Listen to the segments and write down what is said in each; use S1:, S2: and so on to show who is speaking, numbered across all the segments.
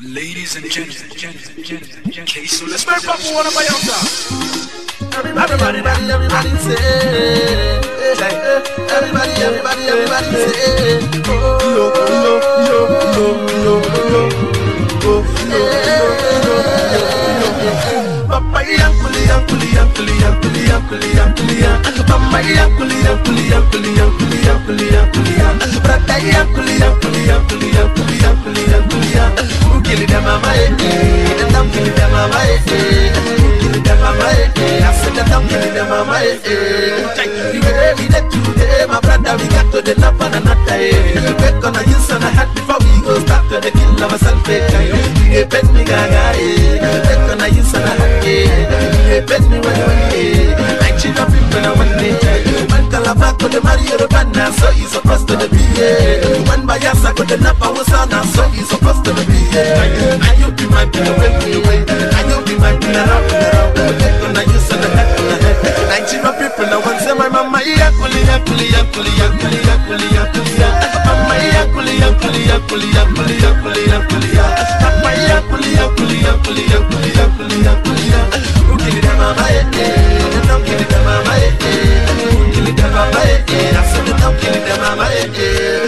S1: Ladies and gentlemen, gentlemen, gentlemen, okay, so let's present
S2: up one of my
S3: Everybody, everybody, everybody say, everybody, everybody, everybody say, oh, lo, oh, lo, lo, lo, lo. Mama yankuli, yankuli, The way we today, my brother, we got to the. Back on hat before we go start to the kill. Back on eh. We get me when you eh. Like eh. Man calabac with the so he's supposed to be, eh. One Bayasa with the Napa Wasana, so he's supposed to you be pillow, and you be my pillow, on the use on the hat, on the head. Like she don't people now one say my mama, yakuli, yakuli, yakuli, yakuli, yakuli, yakuli, yakuli. Mama, yakuli, yakuli, yakuli, yakuli, yakuli, yakuli, yakuli. Mama, yakuli, yakuli, yakuli, yakuli, yakuli, yakuli, yakuli. Who kill them, mama, eh, eh. They don't kill them, mama, eh, eh. Who kill them, mama, eh, eh. I said they don't kill them, mama, eh, eh.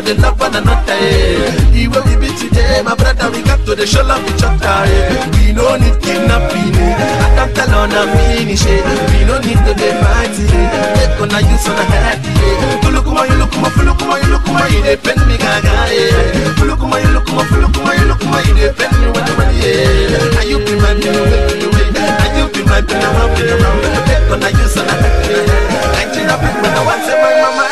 S3: To the love one another. eh. The way we be today, my brother, we got to the show love each other. eh. We no need kidnapping. eh. I don't tell on a finish. eh. We no need to be fighting. eh. Take on a use on a head. eh. You look kuma, you look kuma, look kuma, you look kuma, you depend me gaga. eh. You look kuma, you look you look kuma, you look kuma, you depend me when want yeah. And you be my pillow, pillow, and you be my pillow, around, pillow, around. Take on a use on a head. eh. Like you know, people, I want to my mama.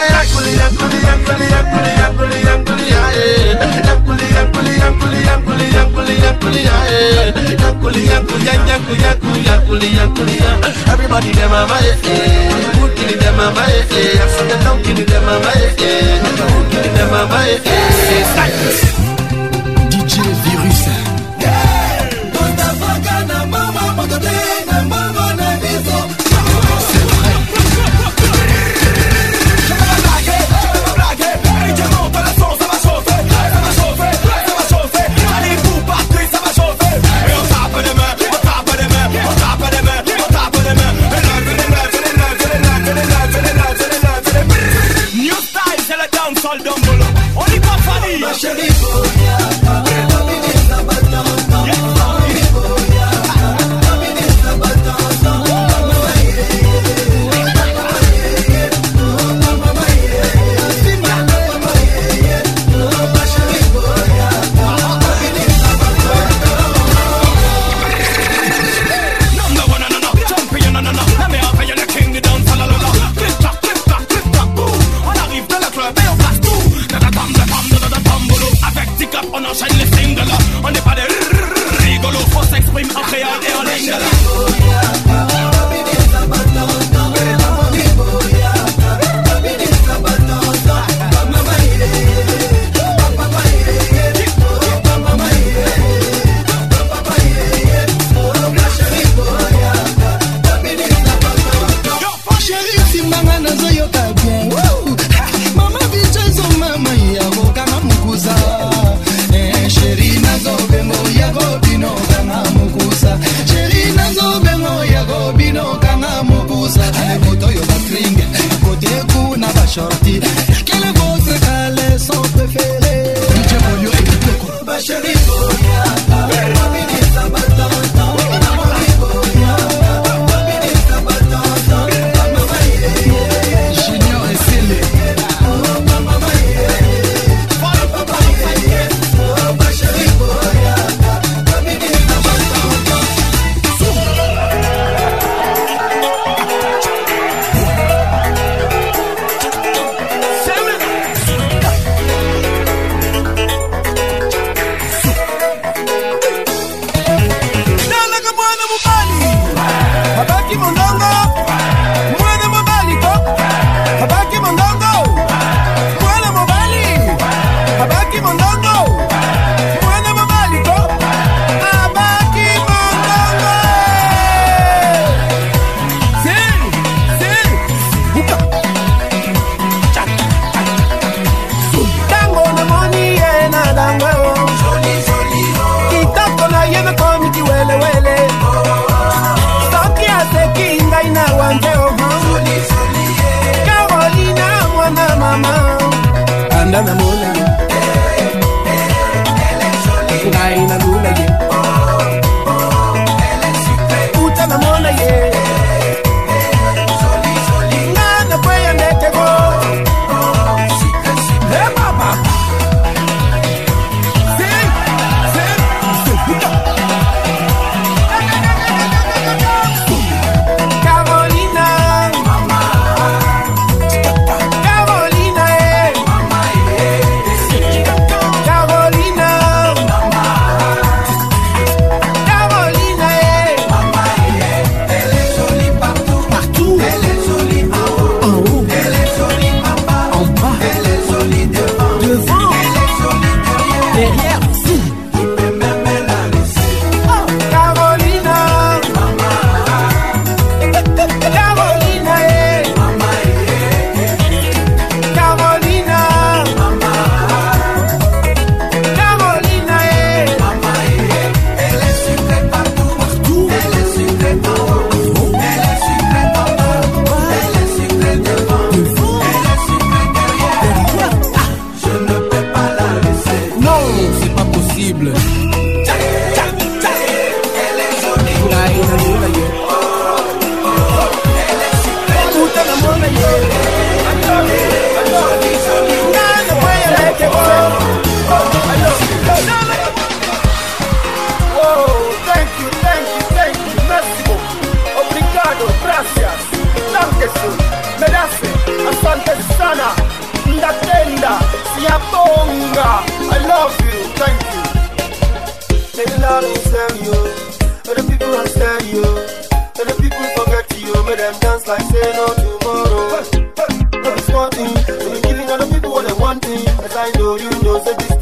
S3: Everybody them mama, eh, eh. Who kill them mama, eh, eh. I said don't kill them mama, eh, eh. Who kill them mama, eh, eh.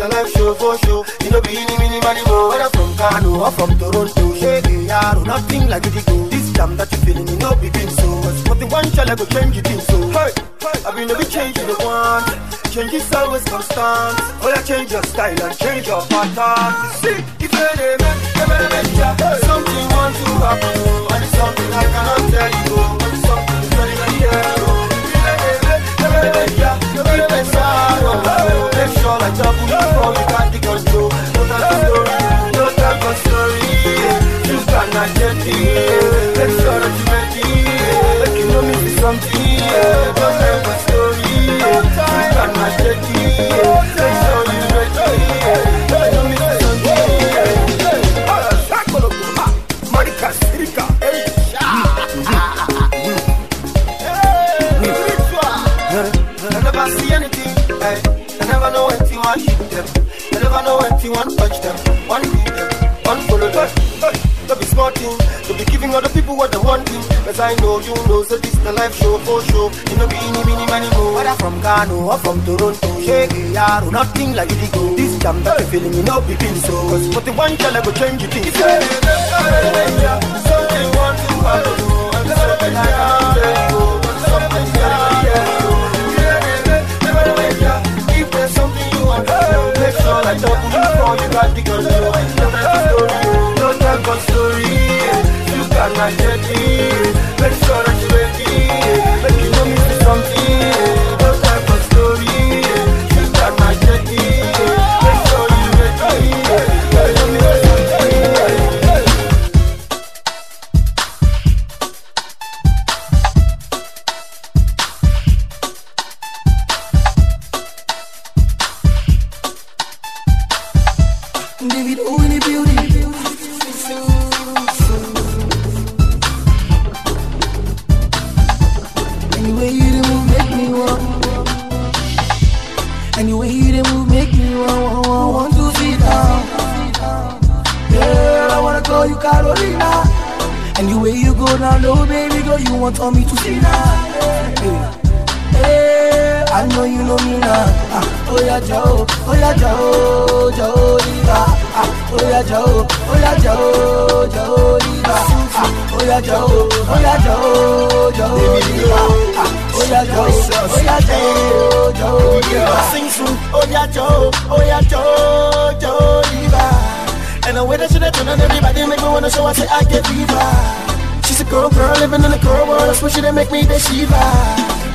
S4: The life show for show. You know, be any mini money more. Whether from Kano or from Toronto, shake it, yaro, nothing like it go. This jam that you feeling, you know, be begin so. But the one shall I go change it in so. Hey, I mean, every change you want. Change is always constant. Oh, yeah, change your style and change your pattern. See, if you're the man, you're the man. Something want to happen, oh, and it's something I cannot tell you, oh, but it's something that's very, very air. If you're the man, you're the man, yeah. Keep it sour, oh. Make sure like double You know me something. You know me something. I never see anything. I never know when to hit them. I never know to one touch them. Don't be smart thing. Don't be giving other people what they want to. Cause I know you know, so this is the life show for show. You know, be any, mini, money, more. Whether from Ghana or from Toronto. Shake it, yaro, nothing like it go. This jam that you feeling, you know, be feeling so. Cause what the one shall I go change. If you're something want to follow, and something I can't let go. Something that I if there's something you want to do, make sure I talk to you before you got the control. Story. You cannot get it. Make sure
S5: go down low, baby girl, you want on me to see now. Hey. Hey, I know you know me now. Ah, oh yeah, Joe, oh yeah, Joe, Joe, Diva. Ah, oh yeah, Joe, oh yeah, Joe, Joe, Diva. Ah, oh yeah, Joe, oh yeah, Joe, Joe, Diva. Ah, oh yeah, Joe, oh yeah, Joe, Joe, Diva.
S4: Sing soon, oh yeah, Joe, oh yeah, Joe, Joe, Diva. And the way that she done everybody make me wanna show I say I get diva. She's a girl, girl living in the girl world. That's what she done make me the Shiva.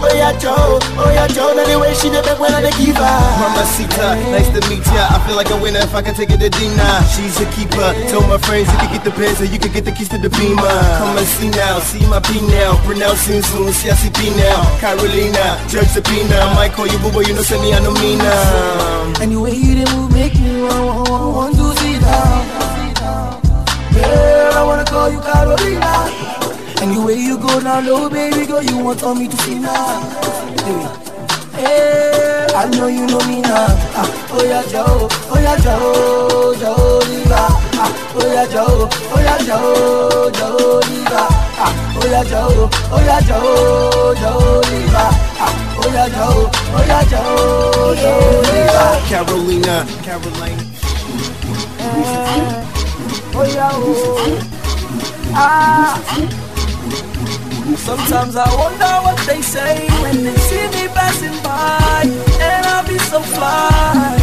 S4: Oh yeah, Joe, oh yeah, Joe. Now the way she did back when I the give her.
S6: Mamacita, nice to meet ya. I feel like a winner if I can take it to Dina. She's a keeper. Told my friends you can get the pants or you can get the keys to the beamer. Come and see now, see my P now. Pronouncing soon, see I see P now. Carolina, Judge Sabina. I might call you boo, but you know, send me, I know Mina.
S5: Anyway, you the move make me want, want, want, to down. Girl, I wanna call you Carolina. Anyway, you go down low, baby girl, you want me to see now. Hey. Hey, I know you know me now. Ah, oh yeah, Joe, oh yeah, Joe, Joe Diva. Ah, oh yeah, Joe, oh yeah, Joe, Joe Diva. Ah, oh yeah, Joe, oh yeah, Joe, Joe Diva. Ah, oh yeah, Joe, oh yeah, Joe, Joe Diva.
S6: Carolina, Carolina.
S5: Oh yeah, oh. Ah. Sometimes I wonder what they say when they see me passing by, and I'll be so fly.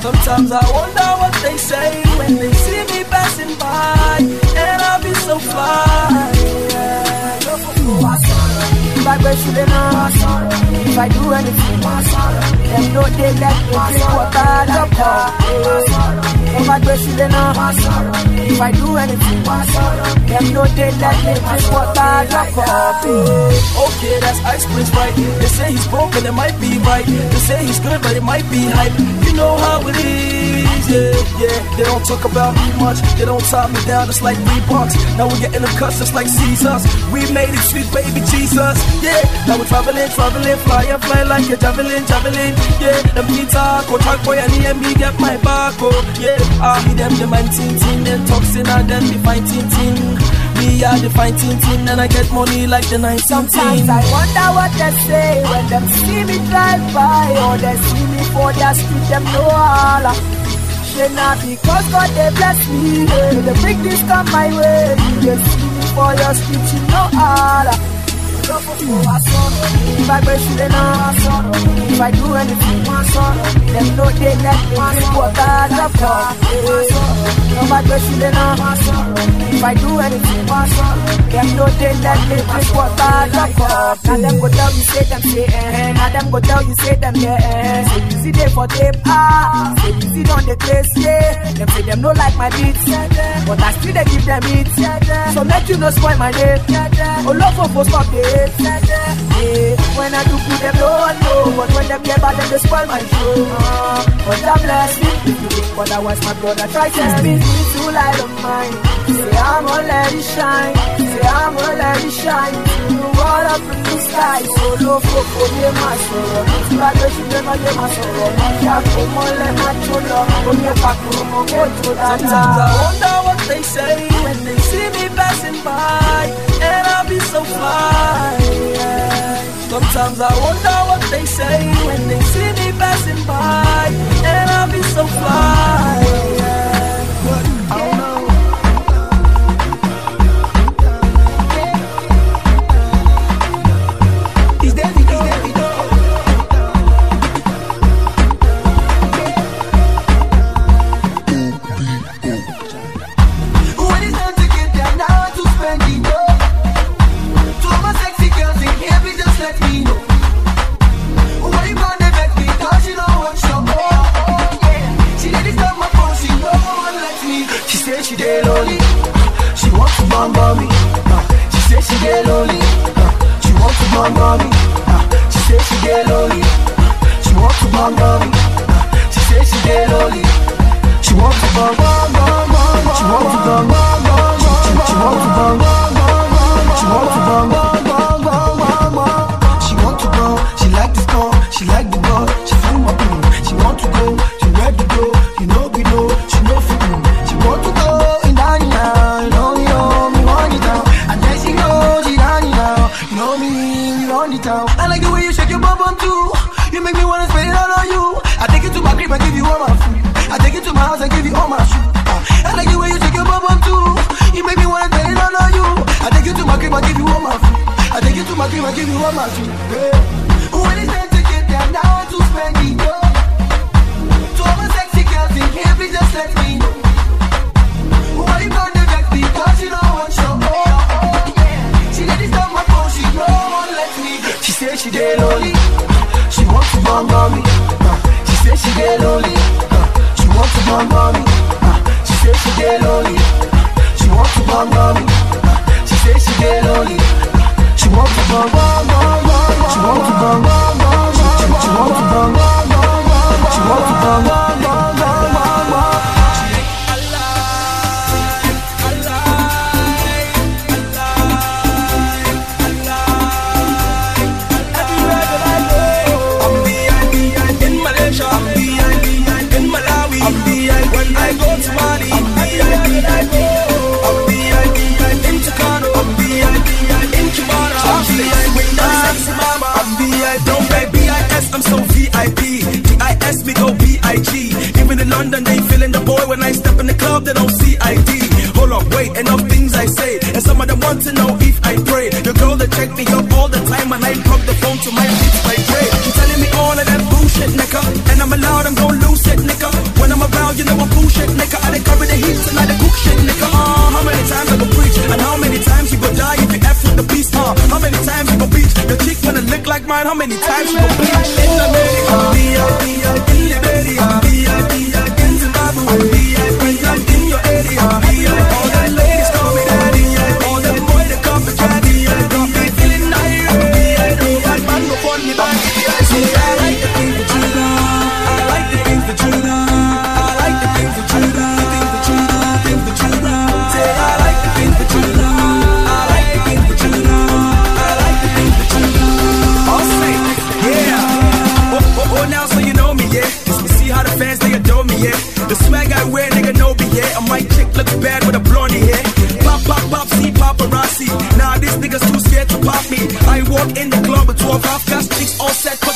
S5: Sometimes I wonder what they say when they see me passing by, and I'll be so fly. yeah. If I do anything, them know they let me drink water, love If I break through the north, If I do anything, them no they let me drink water, drop coffee. Okay, that's Ice Prince, right? They say he's broken, it might be right. They say he's good, but it might be hype. You know how it is, yeah, yeah. They don't talk about me much, they don't tie me down, it's like Reeboks. Now we're getting them cuts just like Caesars. We made it sweet, baby Jesus, yeah. Now we're traveling, traveling, flying, flying like a javelin, javelin, yeah. Them guitar, go talk boy, and he and me get my back, oh, yeah. I hear them, the man ting ting, them toxin, and them the fine ting ting. Me are the fine ting and I get money like the night
S7: Sometimes I wonder what they say when them see me drive by or they see me for their street, them know all. Say not because God they bless me, eh, they bring this come my way. See me for your street, you know all. If I break you, then I If I do anything, them know they let me drink water, drop top. If I break you, then I If I do anything, them know they let me drink water, drop top. Now them go tell you, say them, say eh. Now them go tell you, say them, yeah, eh. Say easy day for tape, ah. Say easy on the place, yeah. Them say them no like my beats, but I still they give them it. So make you no spoil my day. Oh, love for post up yeah, when I do good, them don't know. But when them get bad, them they spoil my show. Uh, but I'm blessed if I was my brother try to spin to light of mine. Say I'm gonna let it shine. Say I'm gonna let it shine. You roll up in the sky, so low for for me, my sorrow. But the shit never get my sorrow. Yeah, come on, let my oh, love. Go get back to my go to that.
S5: Sometimes I wonder what they say when they see me passing by, and I'll be so fly. Sometimes I wonder what they say when they see me passing by, and I'll be so fly.
S8: Ah, ah, to bum bum me. Uh, She said she get lonely. She wants to bum bum me. She said she get lonely. She wants to bum bum me. She said she get lonely. She wants to bum bum bum bum. She wants to bum it crib and give you all my shoes. Yeah. When it's time to get down, now to spend it. Oh. To all my sexy girls in here, please just let me know. Why you gonna vex me? 'Cause you don't want your oh, oh, yeah. She let this on my phone, she no one let me. She said she get lonely. She wants to bum bum me. Uh, She said she get lonely. Uh, She wants to bum bum me. Uh, She said she get lonely. She wants to bum bum me. Uh, She said she get lonely. She wants to bum. She wants to bum. She wants to bum
S2: I'm so VIP. DIS me go BIG. Even in London they feeling the boy when I step in the club. They don't see ID. Hold up, wait. Enough things I say, and some of them want to know if I pray. The girl that check me up all the time when I plug the phone to my beats like pray. You telling me all of that bullshit, nigga, and I'm allowed, I'm gon' lose it, nigga. When I'm around, you know I'm bullshit, nigga. I mine? How many times you go bleach in America? In Liberia, BF. The swag I wear, nigga, no it A mic chick look bad with a blondie hair. Pop, pop, pop, see paparazzi. Nah, this nigga's too scared to pop me. I walk in the club at 12 half past chicks all set
S6: for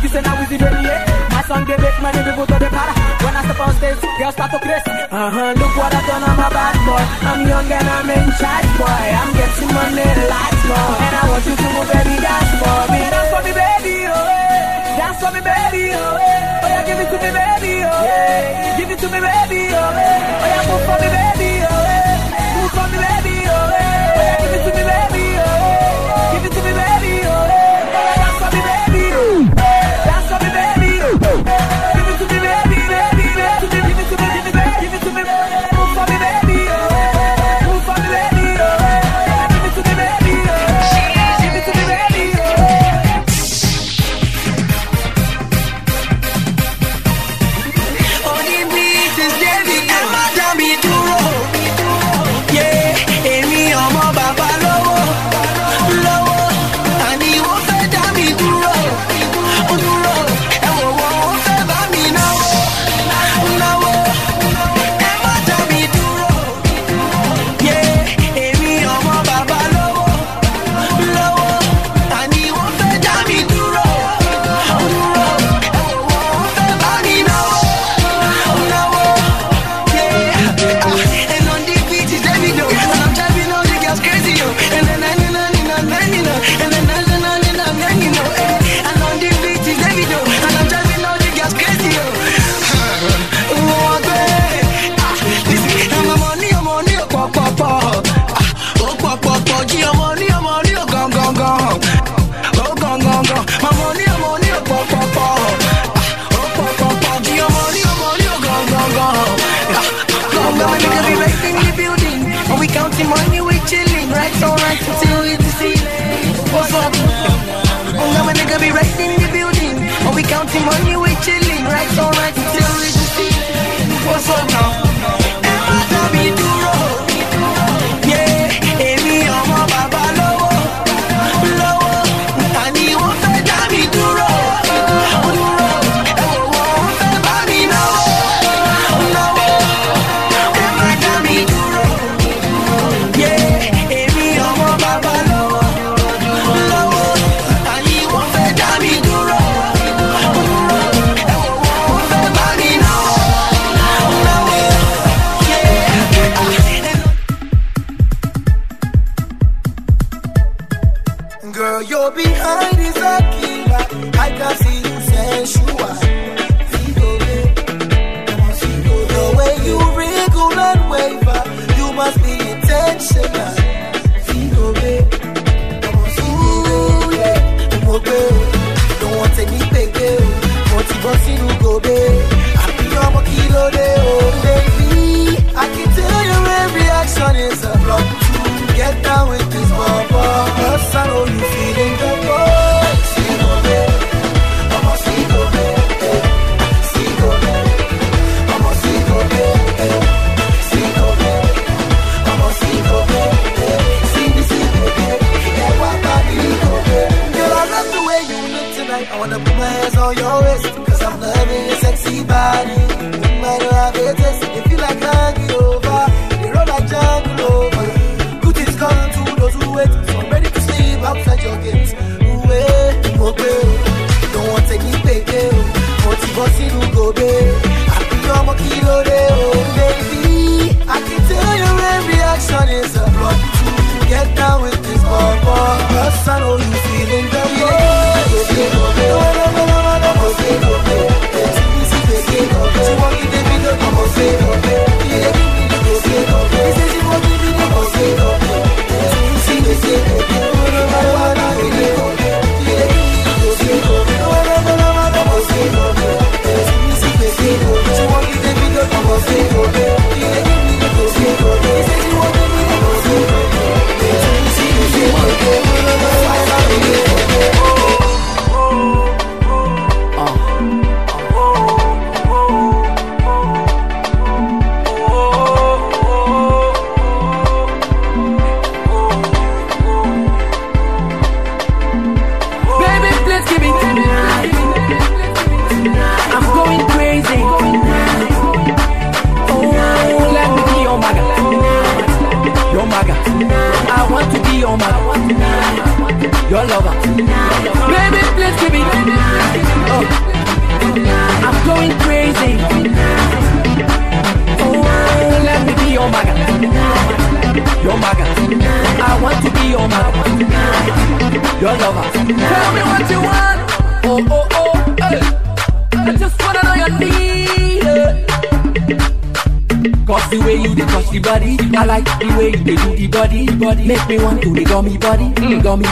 S4: This
S9: and
S4: now
S7: is the baby, yeah.
S8: My song, they make money, people to the para. When I step on stage, girls start to crazy. Uh-huh, look what I done, I'm a bad boy. I'm young and I'm in charge, boy. I'm getting money, lots more. And I want you to move, baby, dance for me. Dance for me, baby, oh, yeah. Dance for me, baby, oh, yeah. Oh, yeah, give it to me, baby, oh, yeah. Give it to me, baby, oh, yeah. Oh, yeah, move for me, baby,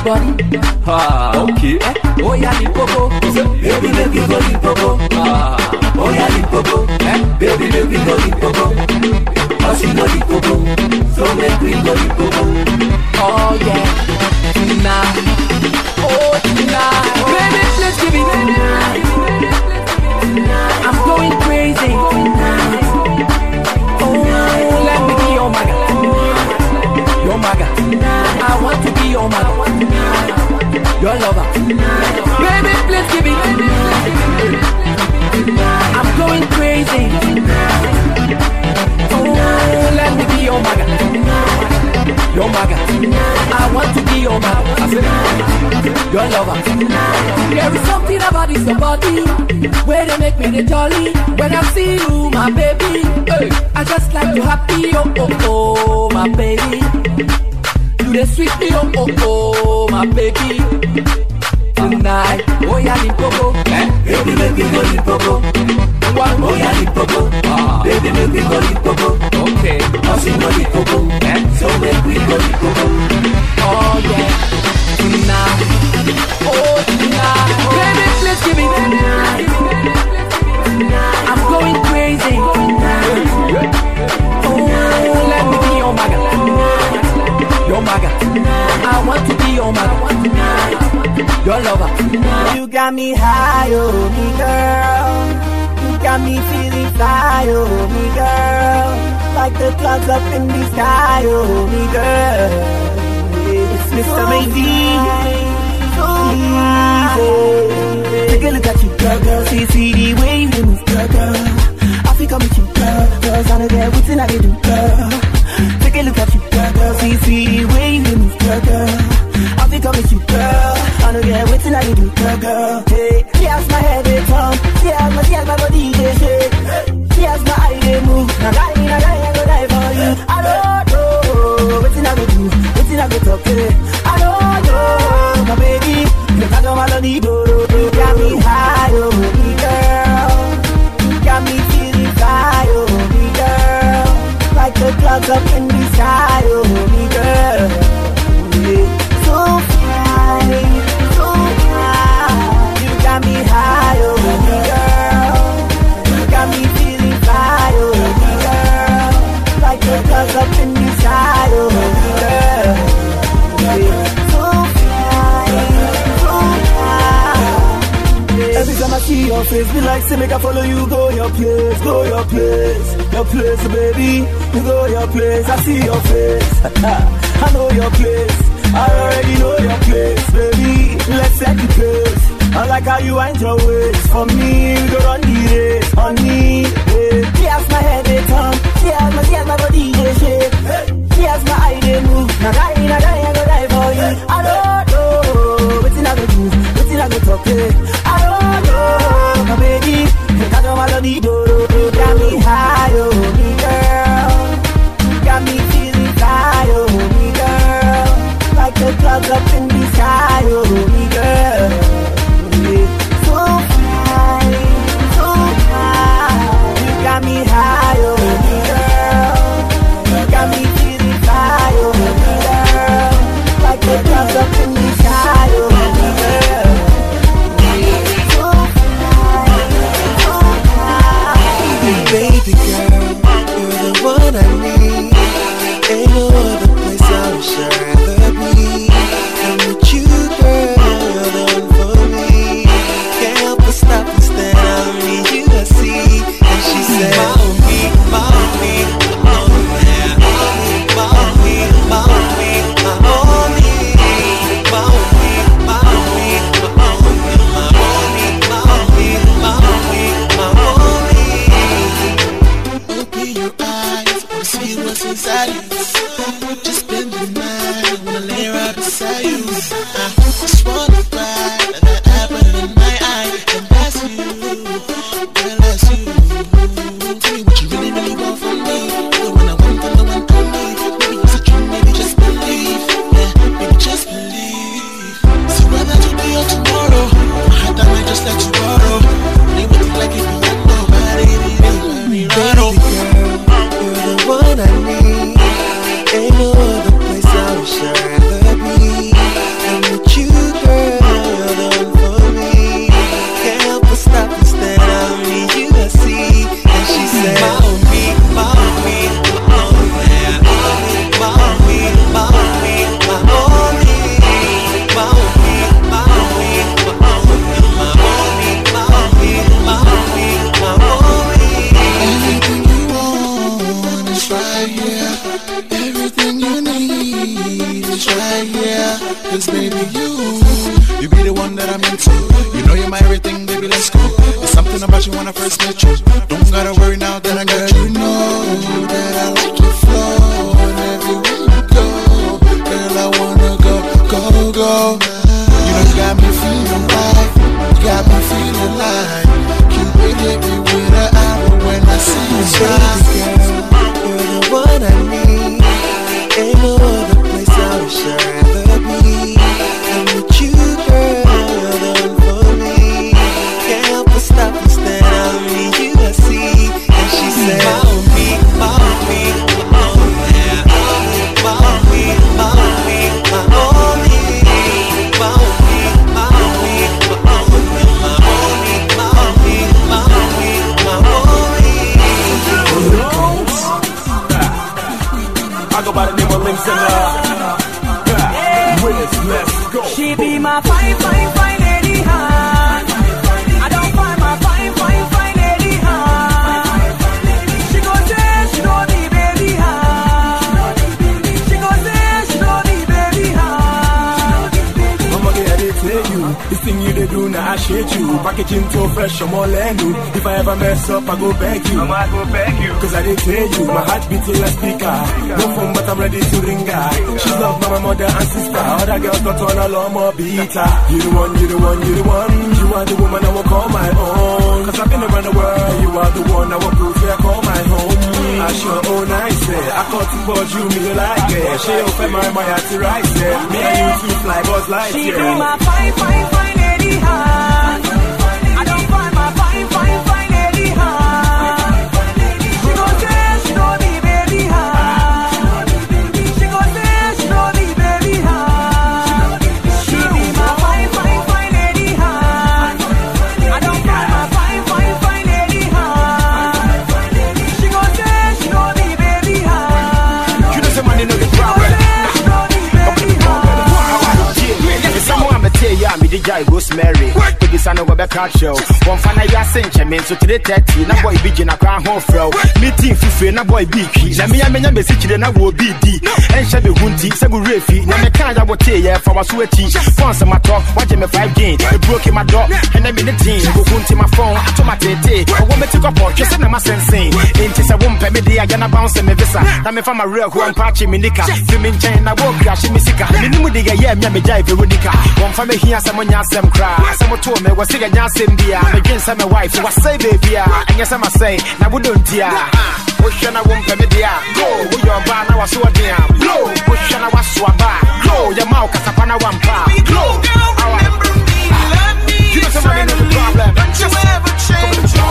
S10: body.
S4: Got me high, oh me girl. You got me feeling fly, oh me girl. Like the clouds up in the sky, oh me girl. It's Mr. Maybe. So easy. Take a look at you, girl, girl. See, see the way you move, girl, girl. I think I'm with you, girl. Girls out of there, what's in I do, girl. Take a look at you, girl, girl. See, see the way you move, girl, girl. I think I'm with you, girl. I know get waiting I do, girl, girl. Hey, she has my head, they turn. She has my, she has my body, they shake. She has my eye, they move. Now, guy, now, guy, I go die for you. I don't know, waiting I go do, waiting I go talk, hey. I don't know, my baby. You got no melody, do, do, do. You got me high, oh, oh me girl. You got me feeling fly, oh, oh, me girl. Like the clouds up in the sky, oh, your face, be like, say, make I follow you, go your place, go your place, your place, baby. You go your place, I see your face. I know your place, I already know your place, baby. Let's set the pace. I like how you wind your waist. For me, we go run the race, on me. Yeah. She my head, they turn. She my, she my body, they shake. She has my eye, they move. Now die, now die, I go die for you. I don't know, waiting I go do, waiting I go talk. Got no melody, do, do, do. Got me high, oh, me girl. Got me feeling fly, oh, me girl. Like the clouds up in the sky, oh, me girl.
S11: Baby girl,
S12: Packaging too fresh, I'm all in you. If I ever mess up, I go beg you. I'ma go beg you. Cause I did tell you, my heart beating like speaker. No phone, but I'm ready to ring her. She's loved by my mother and sister. Other girls got on a lot more beater. You the one, you the one, you the one. You are the woman I will call my own. Cause I've been around the world. You are the one I will prove I call my home. I sure own I say. Eh, I caught to board you, me like it. She open my my heart to right there. Eh. Me and you two fly buzz like
S5: She be my fine, fine, fine
S13: guy Rosemary. Baby son over back out show. One fan I sent me so today 30 na boy big na kwa ho fro. Meeting fufe na boy big. Na me amenya message na wo BD. En sha be hunti se go refi. Na me kan ya wo tell ya for waso ati. Once my talk, watch me five gain. It broke in my door and I me the team. Go hunti my phone, ato my tete. I want me to go port, just na my sensei. Enti se wo mpe me dia ya na bounce me visa. Na me fa my real who am patch me nika. Fi me nchen na wo crash me sika. Me nimu de ya me me jai Veronica. One fa me hia se mo nya asem kra. Se to me ga nya asem bia. Me gin se me wife wa say baby a. Anya se ma say na wo don't dia. Wo hwe na wo mpe me dia. Go, wo yo ba na wa so dia. Blow, wo hwe na wa so ba. Go, ya ma o kasapa na wa mpa. Blow. Alright. You know somebody know the problem.
S14: Don't you ever change your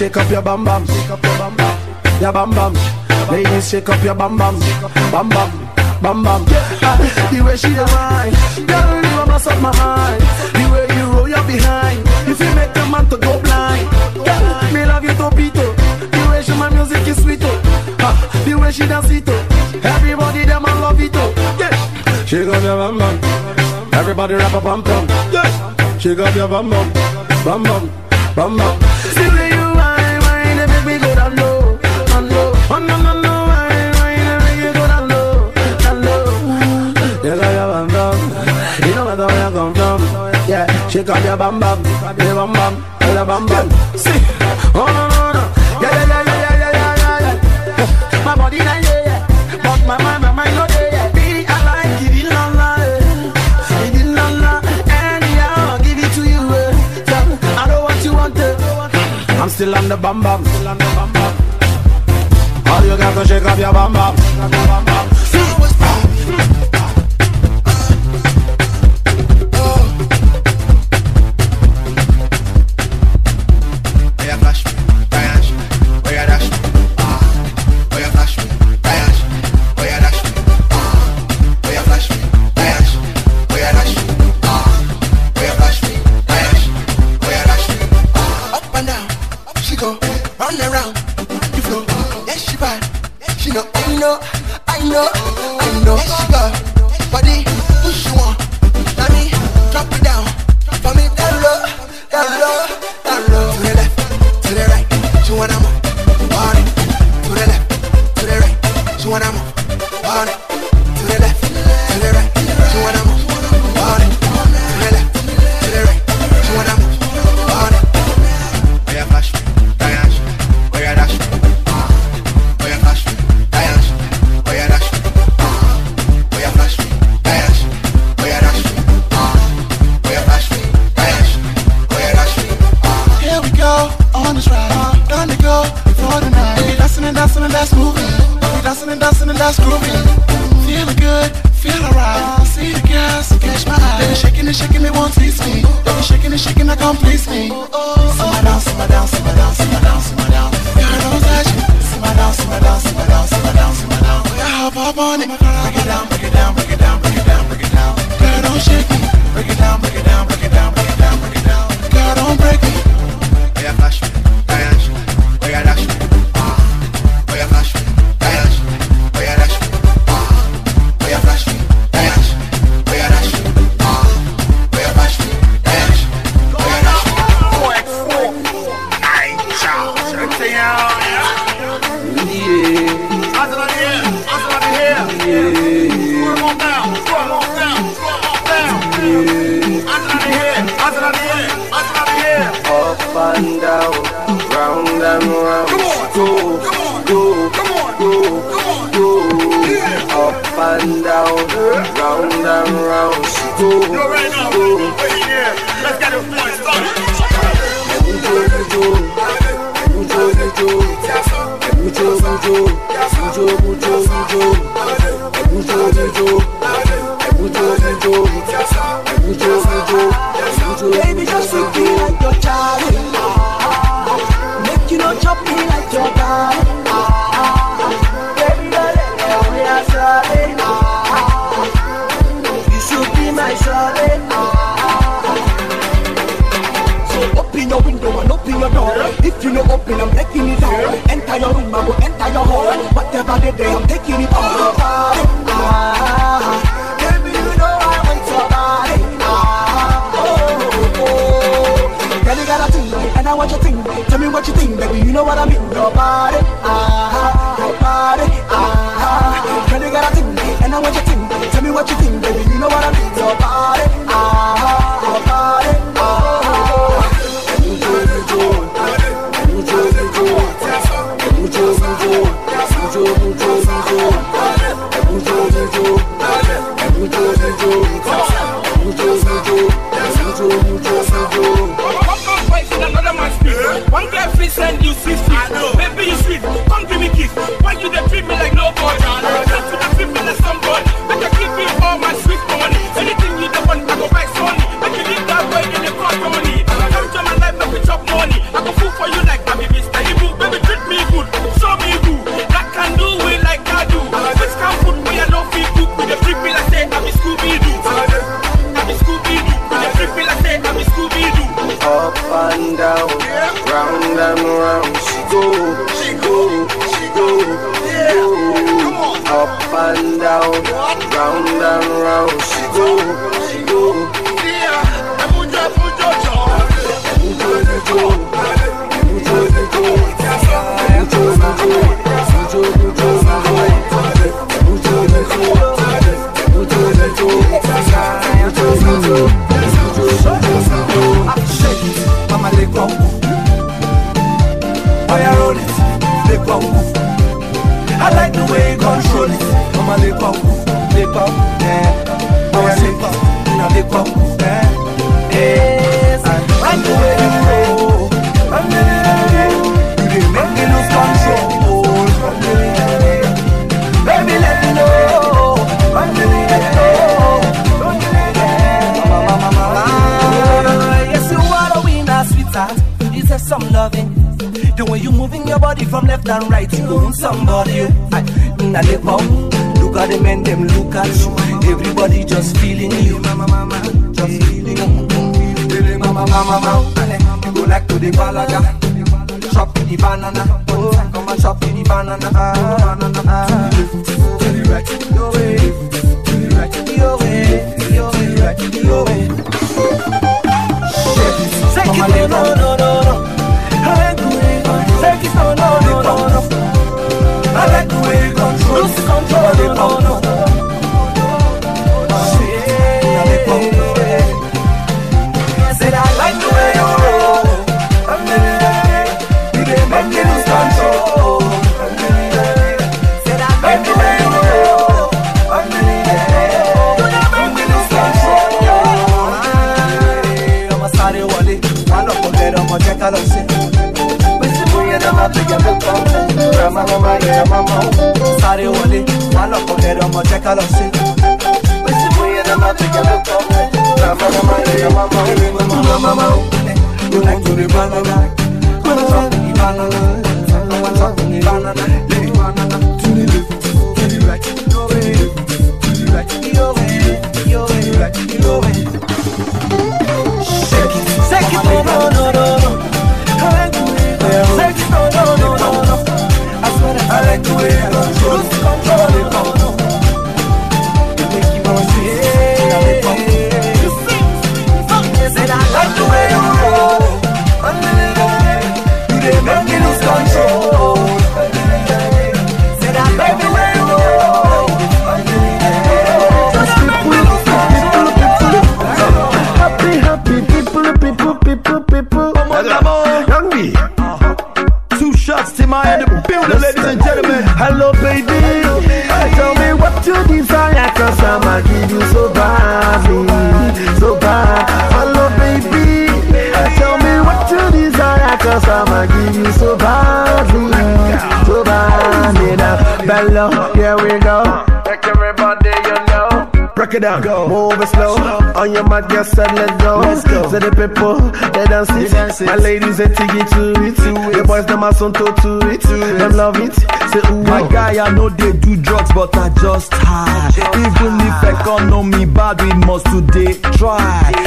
S2: shake up your bam bam. Shake your bam bam. Your bam bam. Ladies, shake up your bam bam. Bam bam. Bam bam. The way she whine, girl, you a mess up my mind. The way you roll your behind, if you make a man to go blind. Girl, me love you to beat The way she my music is sweet oh. The way she dance it oh. Everybody them I love it oh. Yeah. Shake up your bam bam. Everybody rap a bam bam. Yeah. Shake up your bam bam. Bam bam. Bam bam. See She call you bam bam, you bam bam, you bam bam. See, oh no no no, yeah yeah yeah yeah yeah yeah yeah yeah. My body na yeah yeah, but my mind my mind no yeah yeah. Baby, I like it in la la, it in la la, and yeah, I'll give it to you. I don't want you want. I'm still on the bam bam. All you got to shake up your bam bam.
S6: eyes grooving, feeling good, feeling alright. See the girls, catch my eye. They be shaking and shaking, they won't tease me. They be shaking and shaking, that completes me.
S14: Oh, oh.
S15: Mama
S2: yẹ mama o. sáré wọlé wọn lọ kọ bẹrẹ ọmọ jẹ ká lọ sí. pèsè fún yẹn náà má tó yẹ mí kọ́ rama mama yẹ mama o. mama mama o. you like to dey banana. Banana. Banana. Banana.
S4: We go. Make everybody you know. Break it down, go. Move it slow. On your mat, just said let's go. Let's go. So the people, they dance it.
S16: dance it.
S4: My ladies, they take it to it. The boys, them are son to to it. Them love it. Say, ooh,
S16: My oh. guy, I know they do drugs, but I just high. Even if economy bad, we must today try.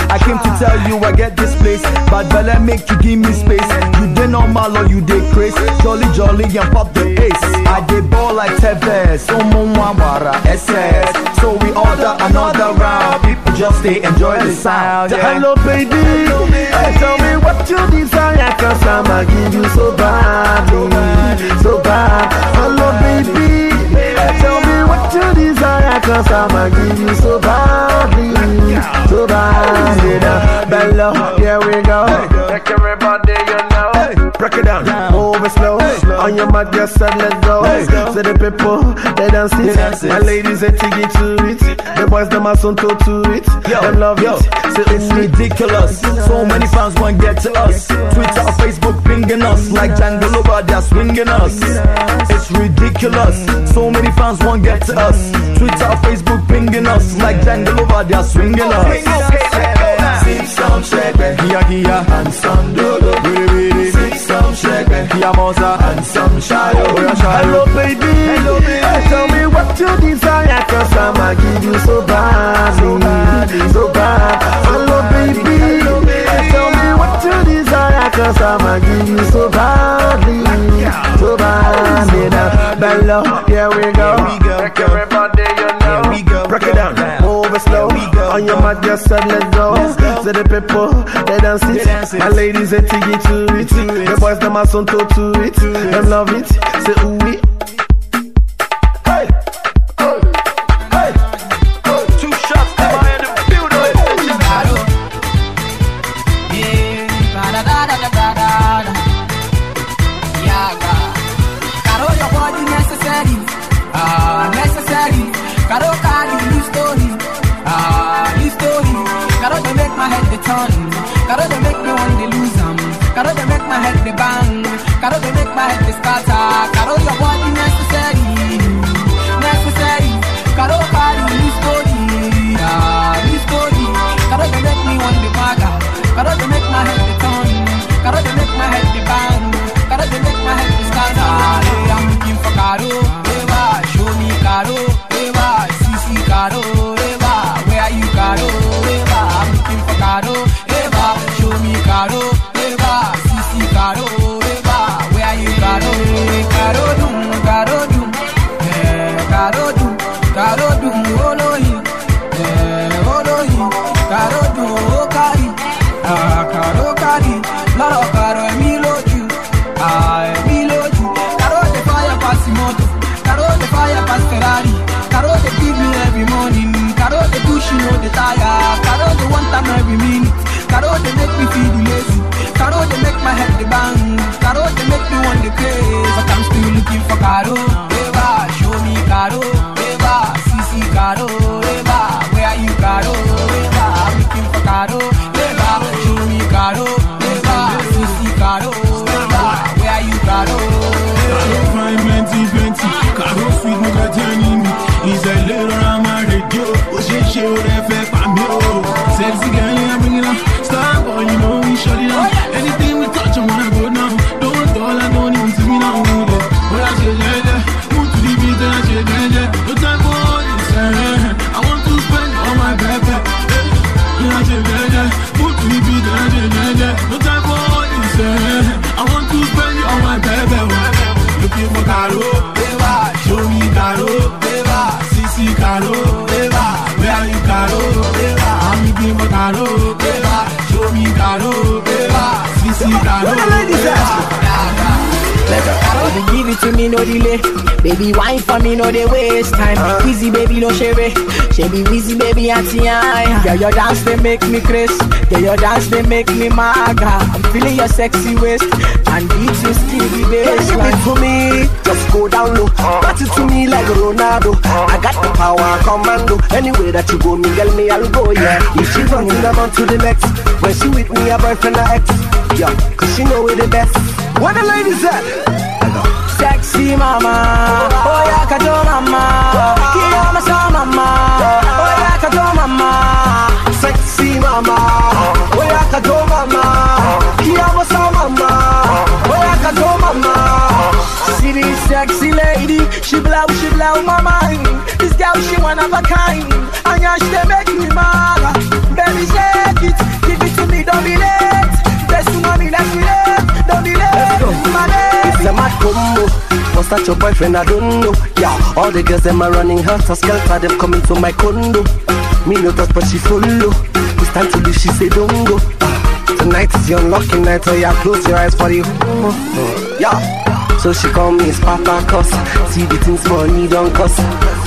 S16: I came to tell you I get this place, but Bella make you give me space. You dey normal or you dey craze, jolly jolly and pop the ace. I ball like Tevez, someone wara SS. So we order another round. People just stay enjoy the sound. yeah.
S4: Hello, baby. Hey, tell me what you desire, cause I'ma give you so badly, so bad. Hello, baby. Hey, tell me what you desire, cause I'ma give you so badly, so badly. Now, Bella, here we go. Make everybody you Break it down, move oh, it slow. On your mat, just said let's go. So the people, they dance it. My ladies, they take it to it. The boys, them are son to to it. Them love
S16: Yo,
S4: it. Say,
S16: it's ridiculous. So many fans won't get to us. Twitter or Facebook pinging us like Django over they're swinging us. It's ridiculous. So many fans won't get to us. Twitter or Facebook pinging us like Django over they're swinging us.
S4: Sing some shake,
S16: Gia Gia
S4: and some dodo.
S16: Wiri Wiri
S4: Sing some shake,
S16: Gia
S4: and some shayo.
S16: Shayo.
S4: Hello, baby. Hello, baby. Tell me what you desire, cause I'ma give you so badly, so bad. Hello, baby. Hey, tell me what you desire, cause
S17: I'ma give you so badly, so badly now. Bello, here we go. Take everybody, you know. we go. Break it down, move it slow. On your mat, just said let's go. So the people, they dance it. My ladies, they take it to it. The boys, them are to to it. Them love it. Say ooh
S7: me,
S18: no
S7: delay. Baby, wine for me, no they waste time. Easy, baby, no share She be easy, baby, auntie, aye. Yeah, your dance, they make me crazy. Yeah, your dance, they make me maga. I'm feeling your sexy waist. And beat you skinny bass.
S17: Give it to me, just go down low. Pass it to me like Ronaldo. I got the power, commando. Anyway that you go, me girl, me I'll go, yeah. If she running, I'm on to the next. When she with me, a boyfriend or ex. Yeah, cause she know we the best. Where the ladies at?
S7: Sexy mama, oh yeah, kajo mama. Kiyama sa mama, yeah, kajo mama.
S17: Sexy mama, yeah, kajo mama. Kiyama sa mama, yeah, kajo mama.
S7: See this sexy lady, she blow, she blow my mind. This girl, she one of a kind. And yeah, she
S17: That your boyfriend? I don't know. Yeah, all the girls them are running helter skelter. Them coming to my condo. Me no touch, but she follow. It's time to leave. She say don't go. Tonight is your unlucky night, so yeah, close your eyes for you. Yeah. So she call me papa cause See the things money don't cost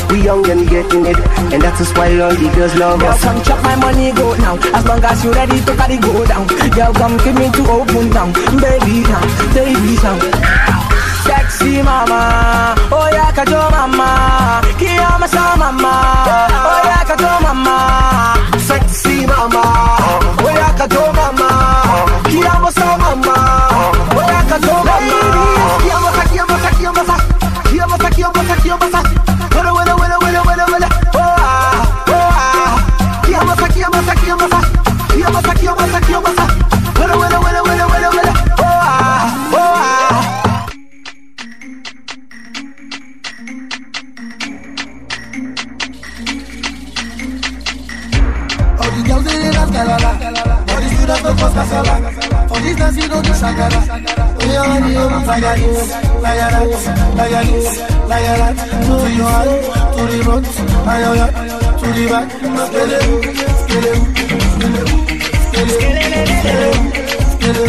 S17: We young and getting it And that is why all the girls love
S7: Girl,
S17: us
S7: come chop my money, go now. As long as you ready to carry go down. Girl, come give me to open down. Baby, now, baby, now. Sexy oh, mama, oh kajo mama.
S17: Kiyama sa mama, oh yeah, kajo mama.
S8: Like that. To your hand, to the front, and your hand, to the back. Skele, skele, skele, skele, skele, skele.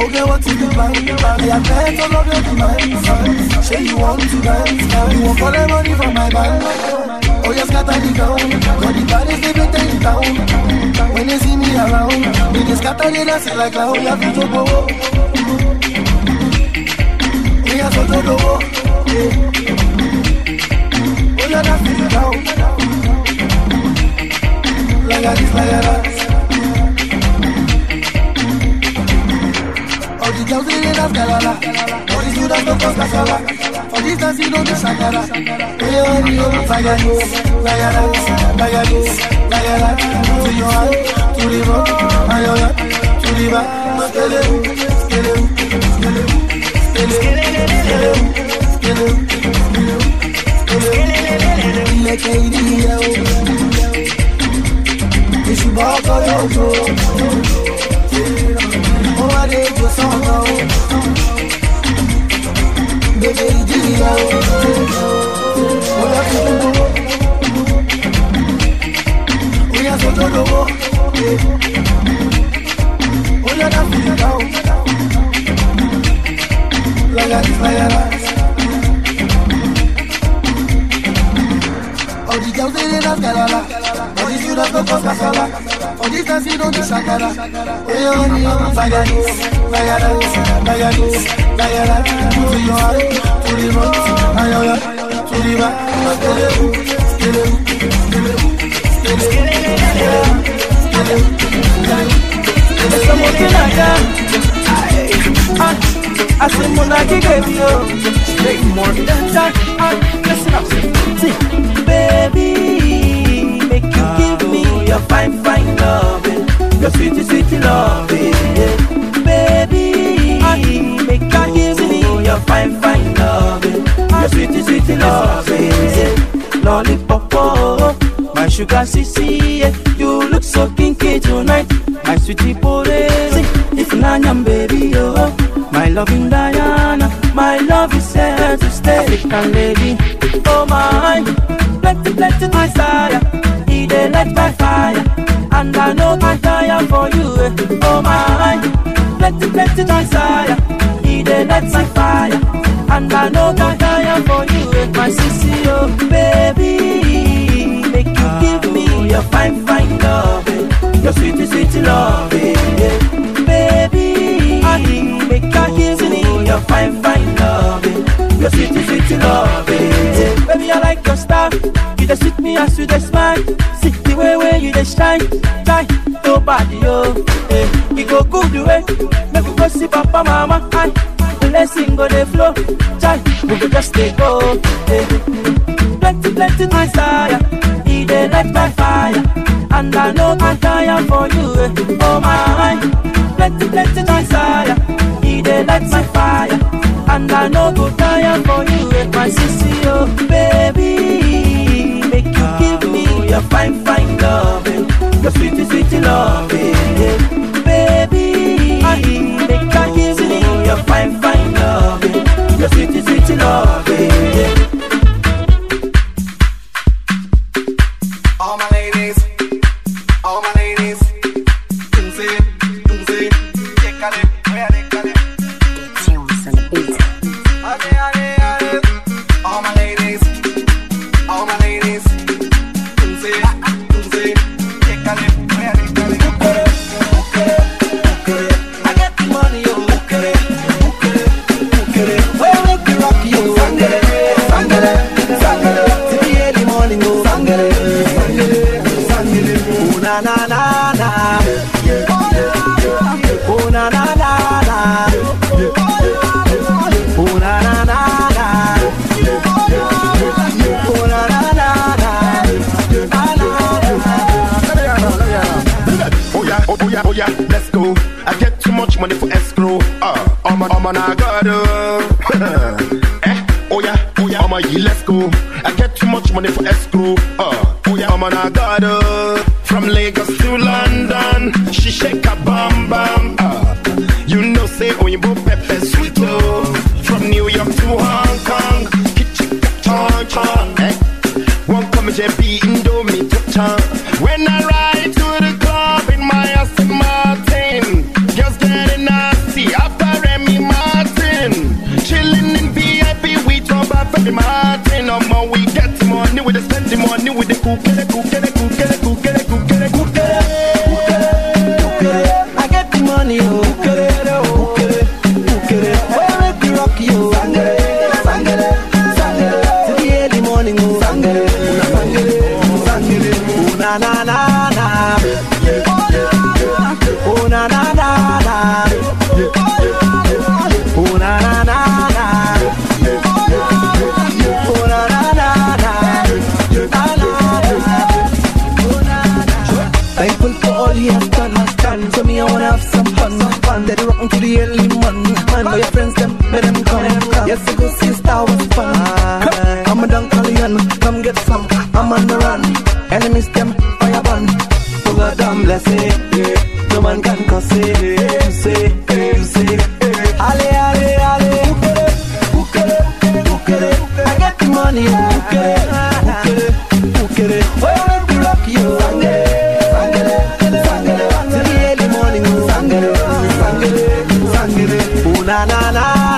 S8: Okay, what you do, man? I met all of your demands. Say you want to dance, you want for oh, the money from my band. Oh, you scatter the ground, got the baddest they been taking down. When they see me around, they just scatter the dance like a whole lot of go. We are so to go. Oh, you dance the ground. Like a this, like a that. All the girls they dance galala, all the students don't cause casala. All these dance you don't do shakara. Hey, oh, you know, like a this, like a that, like a this, like a that. To your hand, to the your hand, to the back. Skele, sí. Ó sọ́tọ̀ lówó. Ó yẹ ká o. Láyà ní láyàrá. Ọ̀dì jẹun sí ilé náà kàlàlà. Ọ̀dì ṣúdà tó kọ́ kàkàlà. Ọ̀dì sẹ́sì ló ní ṣàkàrà. Ó yẹ ọ́ ní ọ̀run láyà ní. To the front, and your heart, to the back. Skele, skele, skele, skele, skele, skele.
S5: Esa moquinaga, ay, ah, hace baby see, baby, make you give me your fine, fine loving, your sweet, sweet loving, baby, make you give me your fine, fine loving, your loving, lollipop, oh, my sugar sissy, you look so kinky tonight. My sweetie Porezi, if Nanyam baby, oh, my loving Diana, my love is here to stay. African lady, oh my, let the plenty, plenty desire, he dey light my fire, and I know I tire for you, eh. oh my, Let the plenty, plenty desire, he dey light my fire, and I know I tire for you, eh. my sissy, oh fine, fine loving your sweet, sweet love, yeah. baby. I think make her give me your fine, fine love, your sweet, sweet yeah. baby. I like your style, you just sweet me as you just smile. See the way where you just shine, shine, nobody, oh, eh. You go good the way, make we go see papa, mama, I. Blessing go the flow, chai, we go just stay go, eh. Plenty, plenty desire, he dey light my fire. And I know I tire for you, oh my Plenty, plenty desire, he dey light my fire And I know go tire for you, my sissy, oh baby Make you give me your fine, fine loving. Your sweet,
S19: na na na.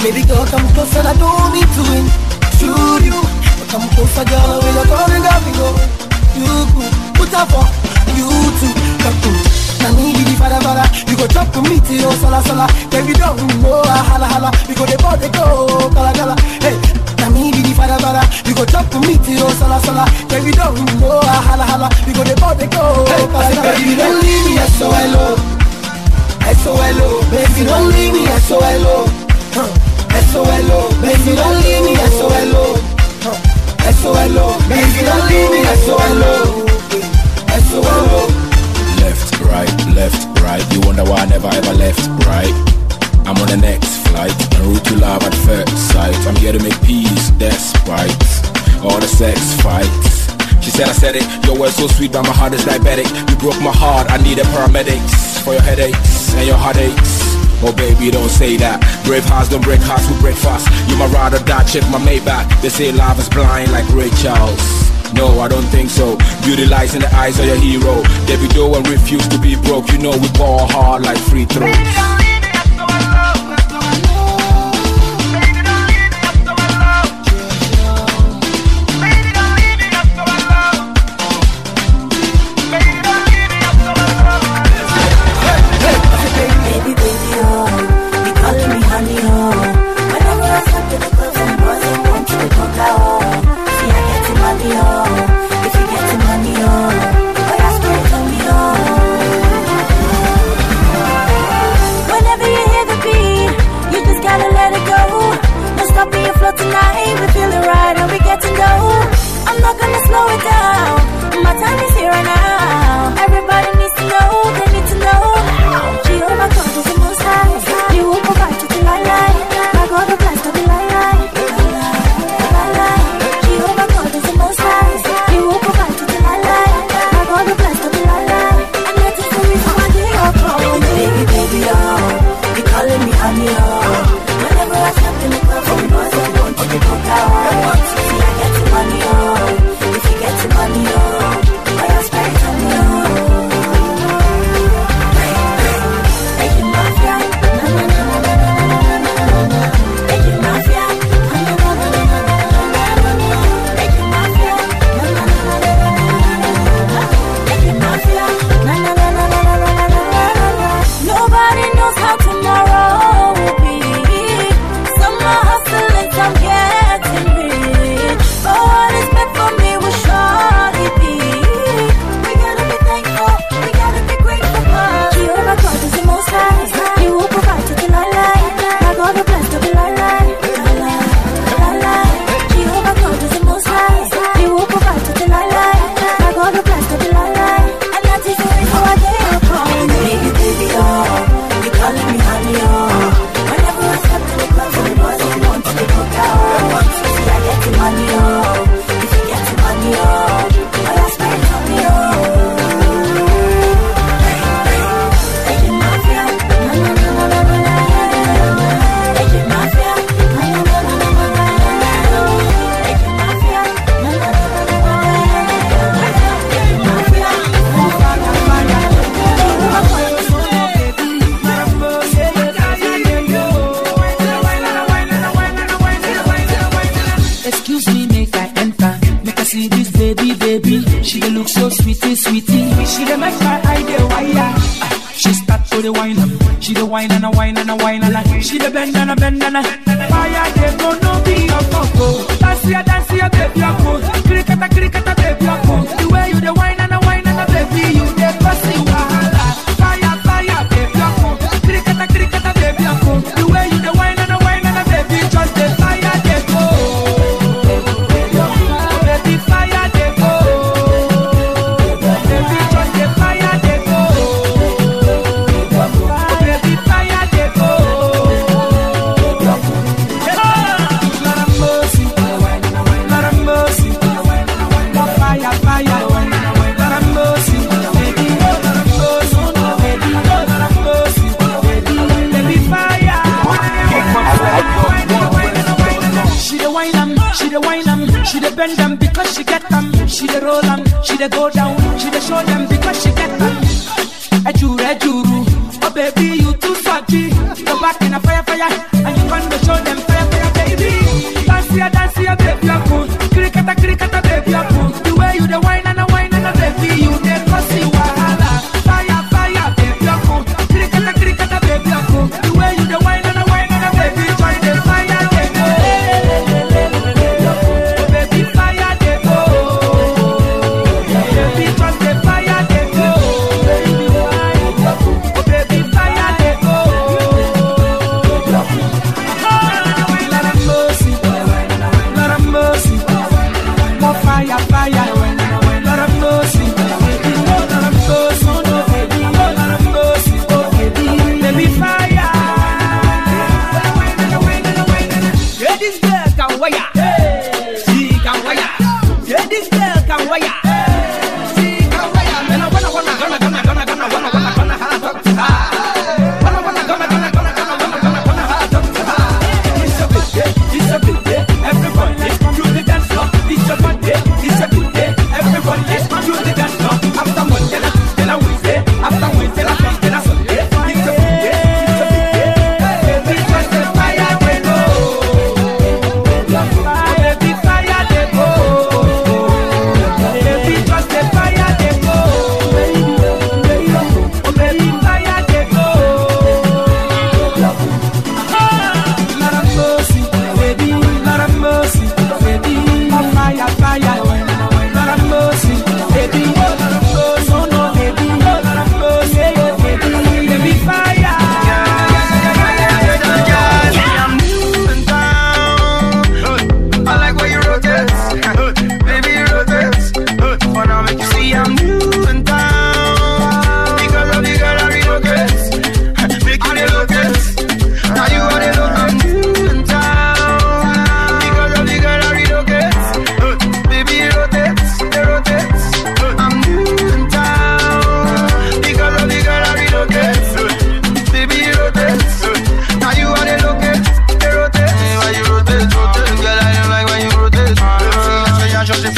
S8: Baby
S20: girl,
S8: come closer, I don't need to win. intrude you But come closer, girl, when you're coming, got me go You good, put up for you too Come through, now me the fada fada You go drop to me to your sala sala Then we don't know, ah, hala hala We go the body go, kala kala Hey, now me the fara fara, You go drop to me to your sala sala Then we don't know, ah, hala hala We go the body go, hey, kala kala Baby, don't leave me, solo, SOLO, baby, don't leave me, SOLO. Huh. S-O-L-O If you don't leave me, Solo, solo, you don't leave me, S-O-L-O S-O-L-O
S21: Left, right, left, right. You wonder why I never ever left, right. I'm on the next flight En route to love at first sight. I'm here to make peace, despite All the sex fights. She
S22: said I said it, your words so sweet but my heart is diabetic. You broke my heart, I need needed paramedics For your headaches and your heartaches. Oh baby, don't say that. Brave hearts don't break hearts We break fast. You my ride or die, check my Maybach. They say love is blind like Ray Charles. No, I don't think so. Beauty lies in the eyes of your hero. Debbie be doing refuse to be broke. You know we ball hard like free throws.
S5: because she got get money. Ejuru, ejuru, oh baby, you too salty. Go back in a fire, fire.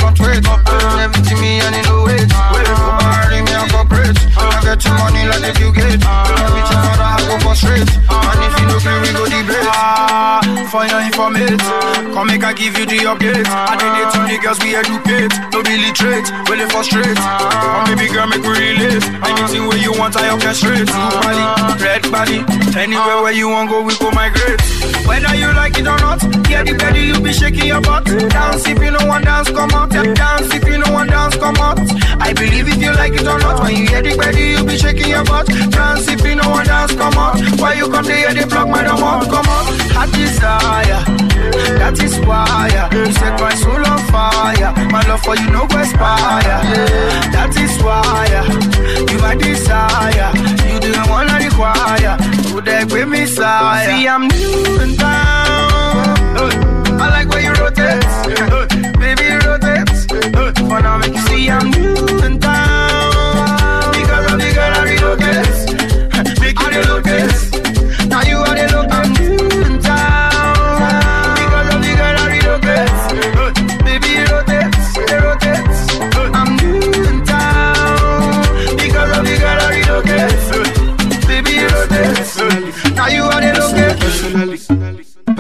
S4: concentré give you the update. I did it to the girls we educate. No illiterate, really frustrate. Come baby girl, make we relate. Anything where you want, I orchestrate. Blue body, red body. Anywhere where you want go, we go migrate. Whether you like it or not, yeah, the belly you be shaking your butt. Dance if you know one dance, come out. Dance if you know one dance, come out. I believe if you like it or not, when you hear the belly you be shaking your butt. Dance if you know one dance, come out. Why you come to hear the block, my out, come out. Hot desire, that is why you set my soul on fire. My love for you no go expire. That is why you my desire. You do the one I require. There with me, sire. See, I'm new in town. I like where you rotate, baby rotate. For now, make you see I'm new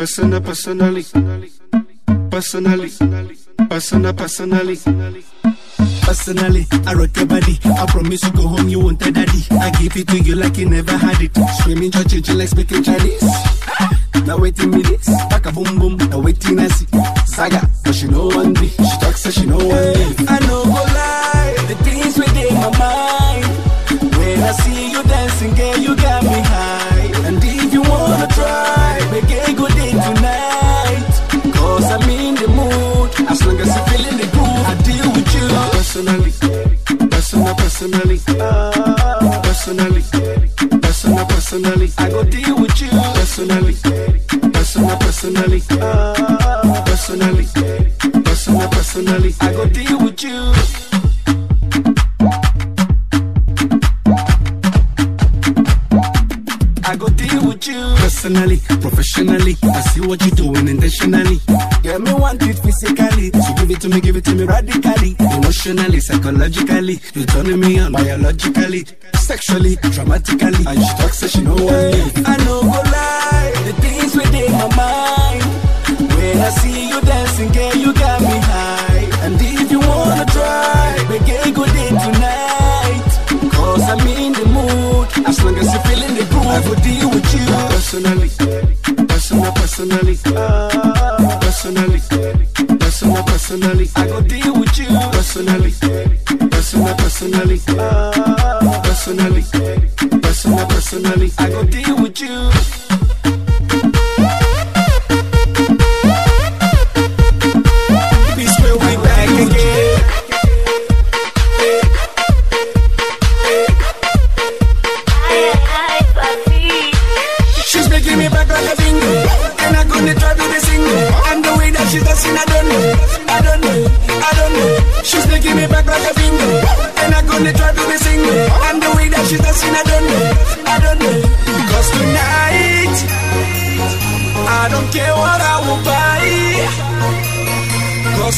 S12: personally, personal, personally, personally, personal, personally. Personally, I rock your body. I promise you go home, you won't tell daddy. I give it to you like you never had it. Screaming, church, like speaking Chinese. Now waiting me this, back a boom boom. Now waiting I see Saga, but she know one day. She talks, so she know one day.
S2: I know go lie, the things within my mind. When I see you dancing, girl, you got me
S12: personally, personally, personal, personally.
S2: I go deal with you.
S12: Personally, personal, personally, personally, personal, personally.
S2: I go deal with you. I go deal with you.
S12: Personally, professionally, I see what you're doing intentionally.
S2: Girl, me want it physically.
S12: So give it to me, give it to me radically, emotionally, psychologically. You're turning me on biologically, sexually, dramatically. And she talks, say she know what I
S2: know go lie, the things within my mind. When I see you dancing, girl, you got me high. And if you wanna try, make a good day tonight. Cause I'm in the mood, as long as you're feeling the groove, I will deal with you.
S12: Personally, personal, personally, personally, personal, personally.
S2: I go deal with you.
S12: Personally, personal, personally, personally, ah, personal, personally.
S2: I go deal with you.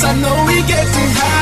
S2: I know we getting high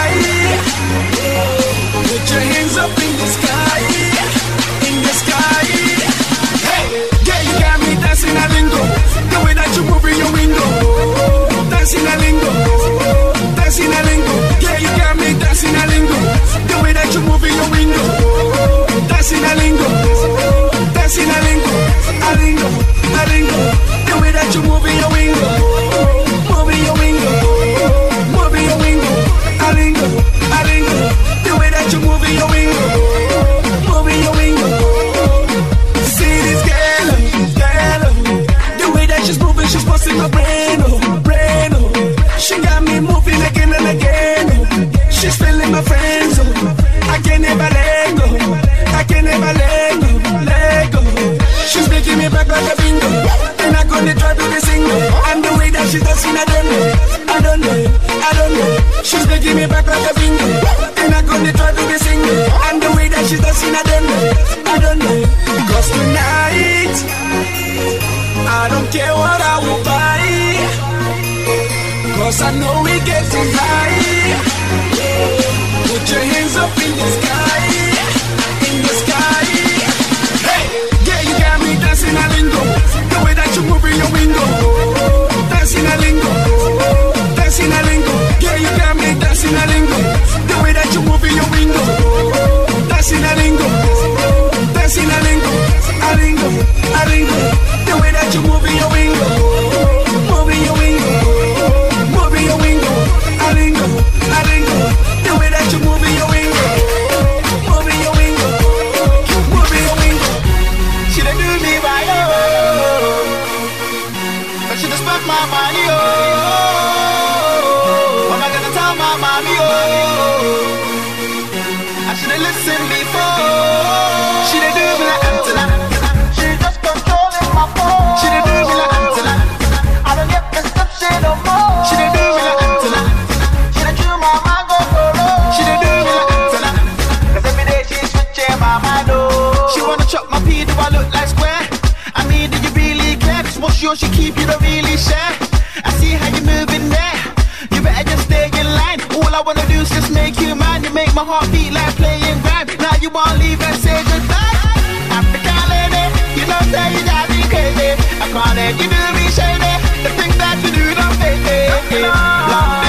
S2: like a bingo, and I'm gonna try to be single. And the way that she's dancing, I don't I don't know. Cause tonight, I don't care what I will buy. Cause I know we getting high. Put your hands up in the sky. arriba. The way that you move your window.
S4: know she keep you the really share. I see how you moving there. You better just stay in line. All I wanna do is just make you mine. You make my heart beat like playing grand. Now you wanna leave and say goodbye. Africa lady, you know that you got me crazy. I can't let you do me shady. The things that you do, don't fake it.